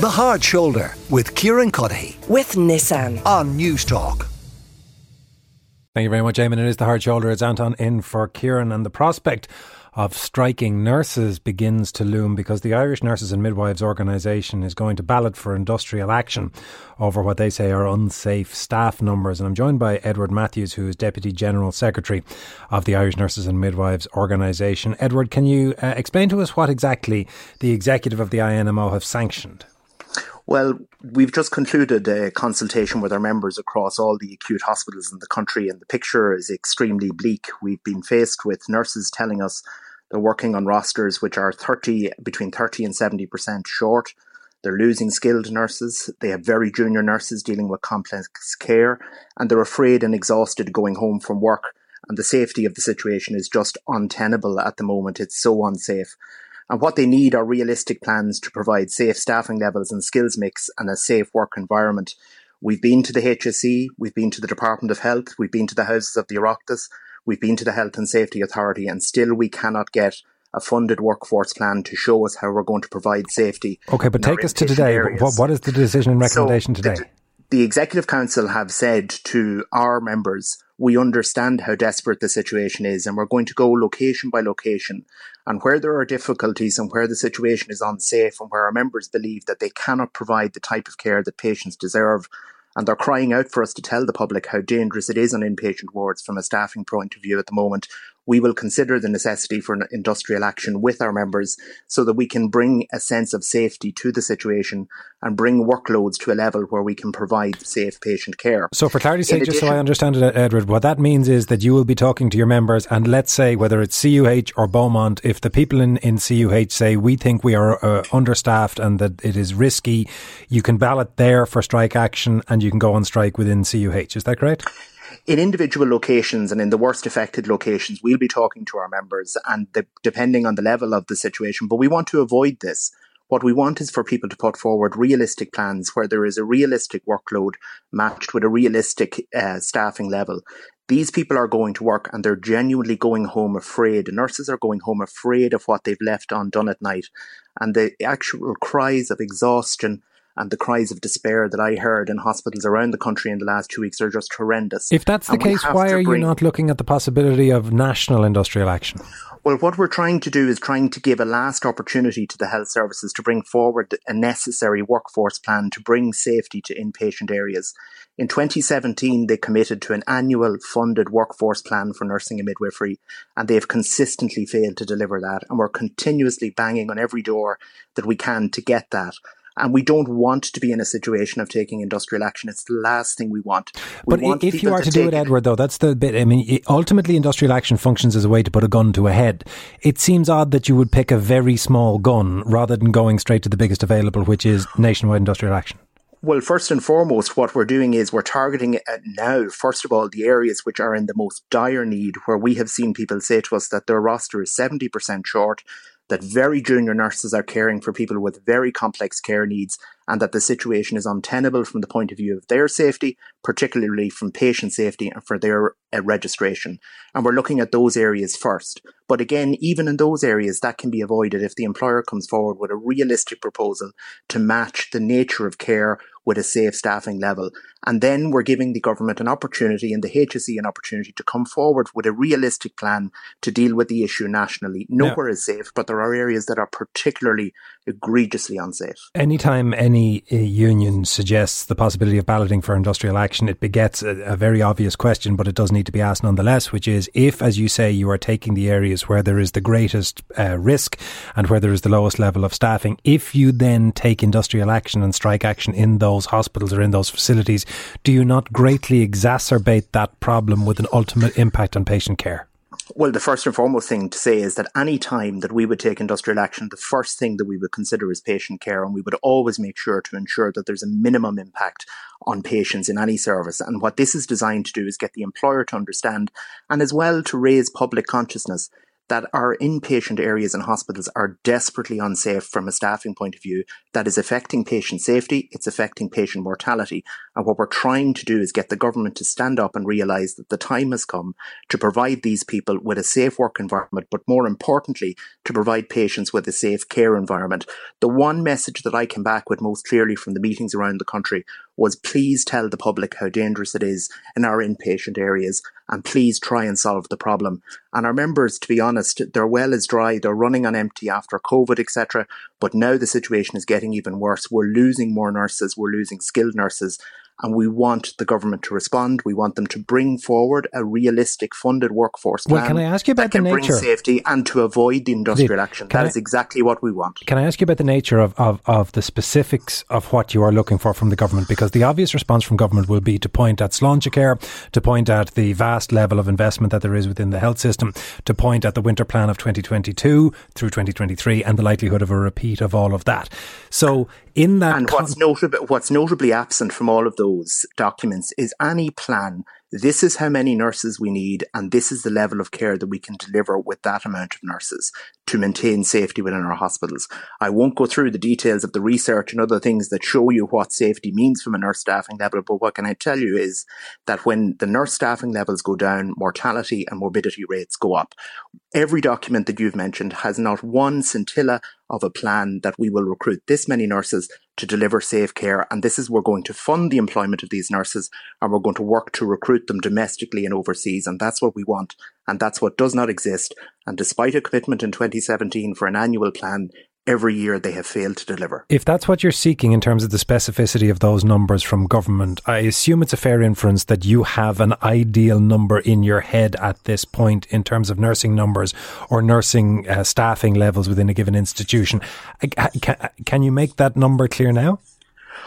The Hard Shoulder with Kieran Cuddihy with Nissan on Newstalk. Thank you very much, Eamon. It is the hard shoulder. It's Anton in for Kieran, and the prospect of striking nurses begins to loom because the Irish Nurses and Midwives organisation is going to ballot for industrial action over what they say are unsafe staff numbers. And I'm joined by Edward Matthews, who is Deputy General Secretary of the Irish Nurses and Midwives organisation. Edward, can you uh, explain to us what exactly the executive of the INMO have sanctioned? Well, we've just concluded a consultation with our members across all the acute hospitals in the country, and the picture is extremely bleak. We've been faced with nurses telling us they're working on rosters which are 30, between 30 and 70% short. They're losing skilled nurses. They have very junior nurses dealing with complex care, and they're afraid and exhausted going home from work. And the safety of the situation is just untenable at the moment. It's so unsafe. And what they need are realistic plans to provide safe staffing levels and skills mix and a safe work environment. We've been to the HSE, we've been to the Department of Health, we've been to the houses of the Oireachtas, we've been to the Health and Safety Authority, and still we cannot get a funded workforce plan to show us how we're going to provide safety. Okay, but take us to today. What, what is the decision and recommendation so today? The, Executive Council have said to our members we understand how desperate the situation is and we're going to go location by location. And where there are difficulties and where the situation is unsafe and where our members believe that they cannot provide the type of care that patients deserve, and they're crying out for us to tell the public how dangerous it is on inpatient wards from a staffing point of view at the moment we will consider the necessity for an industrial action with our members so that we can bring a sense of safety to the situation and bring workloads to a level where we can provide safe patient care. So, for clarity's sake, just so I understand it, Edward, what that means is that you will be talking to your members, and let's say whether it's CUH or Beaumont, if the people in, in CUH say we think we are uh, understaffed and that it is risky, you can ballot there for strike action and you can go on strike within CUH. Is that correct? In individual locations and in the worst affected locations, we'll be talking to our members and the, depending on the level of the situation. But we want to avoid this. What we want is for people to put forward realistic plans where there is a realistic workload matched with a realistic uh, staffing level. These people are going to work and they're genuinely going home afraid. Nurses are going home afraid of what they've left undone at night. And the actual cries of exhaustion and the cries of despair that I heard in hospitals around the country in the last two weeks are just horrendous. If that's the and case, why are bring... you not looking at the possibility of national industrial action? Well, what we're trying to do is trying to give a last opportunity to the health services to bring forward a necessary workforce plan to bring safety to inpatient areas. In 2017, they committed to an annual funded workforce plan for nursing and midwifery, and they have consistently failed to deliver that. And we're continuously banging on every door that we can to get that. And we don't want to be in a situation of taking industrial action. It's the last thing we want. We but want if you are to, to do it, Edward, though, that's the bit. I mean, ultimately, industrial action functions as a way to put a gun to a head. It seems odd that you would pick a very small gun rather than going straight to the biggest available, which is nationwide industrial action. Well, first and foremost, what we're doing is we're targeting now, first of all, the areas which are in the most dire need, where we have seen people say to us that their roster is 70% short that very junior nurses are caring for people with very complex care needs and that the situation is untenable from the point of view of their safety, particularly from patient safety and for their uh, registration. And we're looking at those areas first. But again, even in those areas, that can be avoided if the employer comes forward with a realistic proposal to match the nature of care with a safe staffing level. And then we're giving the government an opportunity and the HSE an opportunity to come forward with a realistic plan to deal with the issue nationally. Nowhere is safe, but there are areas that are particularly egregiously unsafe. Anytime any uh, union suggests the possibility of balloting for industrial action, it begets a, a very obvious question, but it does need to be asked nonetheless, which is if, as you say, you are taking the areas where there is the greatest uh, risk and where there is the lowest level of staffing, if you then take industrial action and strike action in those hospitals or in those facilities, do you not greatly exacerbate that problem with an ultimate impact on patient care? Well, the first and foremost thing to say is that any time that we would take industrial action, the first thing that we would consider is patient care, and we would always make sure to ensure that there's a minimum impact on patients in any service. And what this is designed to do is get the employer to understand, and as well to raise public consciousness that our inpatient areas and hospitals are desperately unsafe from a staffing point of view. That is affecting patient safety. It's affecting patient mortality. And what we're trying to do is get the government to stand up and realize that the time has come to provide these people with a safe work environment, but more importantly, to provide patients with a safe care environment. The one message that I came back with most clearly from the meetings around the country was please tell the public how dangerous it is in our inpatient areas and please try and solve the problem. And our members, to be honest, their well is dry. They're running on empty after COVID, etc. But now the situation is getting even worse. We're losing more nurses. We're losing skilled nurses and we want the government to respond. We want them to bring forward a realistic funded workforce plan. Well, can I ask you about the nature safety and to avoid the industrial action? That I, is exactly what we want. Can I ask you about the nature of, of, of the specifics of what you are looking for from the government? Because the obvious response from government will be to point at Sláintecare, to point at the vast level of investment that there is within the health system, to point at the winter plan of 2022 through 2023, and the likelihood of a repeat of all of that. So in that, and con- what's notable, what's notably absent from all of those documents is any plan this is how many nurses we need, and this is the level of care that we can deliver with that amount of nurses to maintain safety within our hospitals. I won't go through the details of the research and other things that show you what safety means from a nurse staffing level, but what can I tell you is that when the nurse staffing levels go down, mortality and morbidity rates go up. Every document that you've mentioned has not one scintilla of a plan that we will recruit this many nurses to deliver safe care. And this is we're going to fund the employment of these nurses and we're going to work to recruit them domestically and overseas. And that's what we want. And that's what does not exist. And despite a commitment in 2017 for an annual plan, every year they have failed to deliver. If that's what you're seeking in terms of the specificity of those numbers from government, I assume it's a fair inference that you have an ideal number in your head at this point in terms of nursing numbers or nursing uh, staffing levels within a given institution. Can, can you make that number clear now?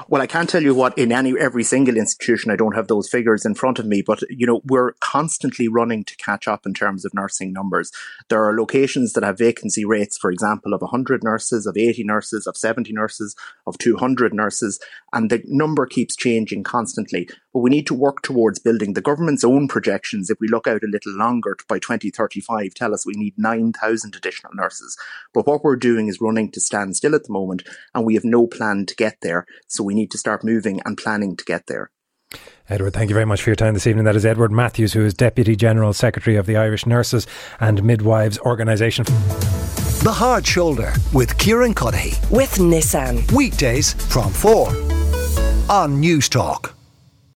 Well, I can't tell you what in any every single institution. I don't have those figures in front of me, but you know we're constantly running to catch up in terms of nursing numbers. There are locations that have vacancy rates, for example, of 100 nurses, of 80 nurses, of 70 nurses, of 200 nurses, and the number keeps changing constantly. But we need to work towards building the government's own projections. If we look out a little longer by 2035, tell us we need 9,000 additional nurses. But what we're doing is running to stand still at the moment, and we have no plan to get there. So we need to start moving and planning to get there. Edward, thank you very much for your time this evening. That is Edward Matthews, who is Deputy General Secretary of the Irish Nurses and Midwives Organisation. The Hard Shoulder with Kieran Cuddihy. With Nissan. Weekdays from 4 on Newstalk.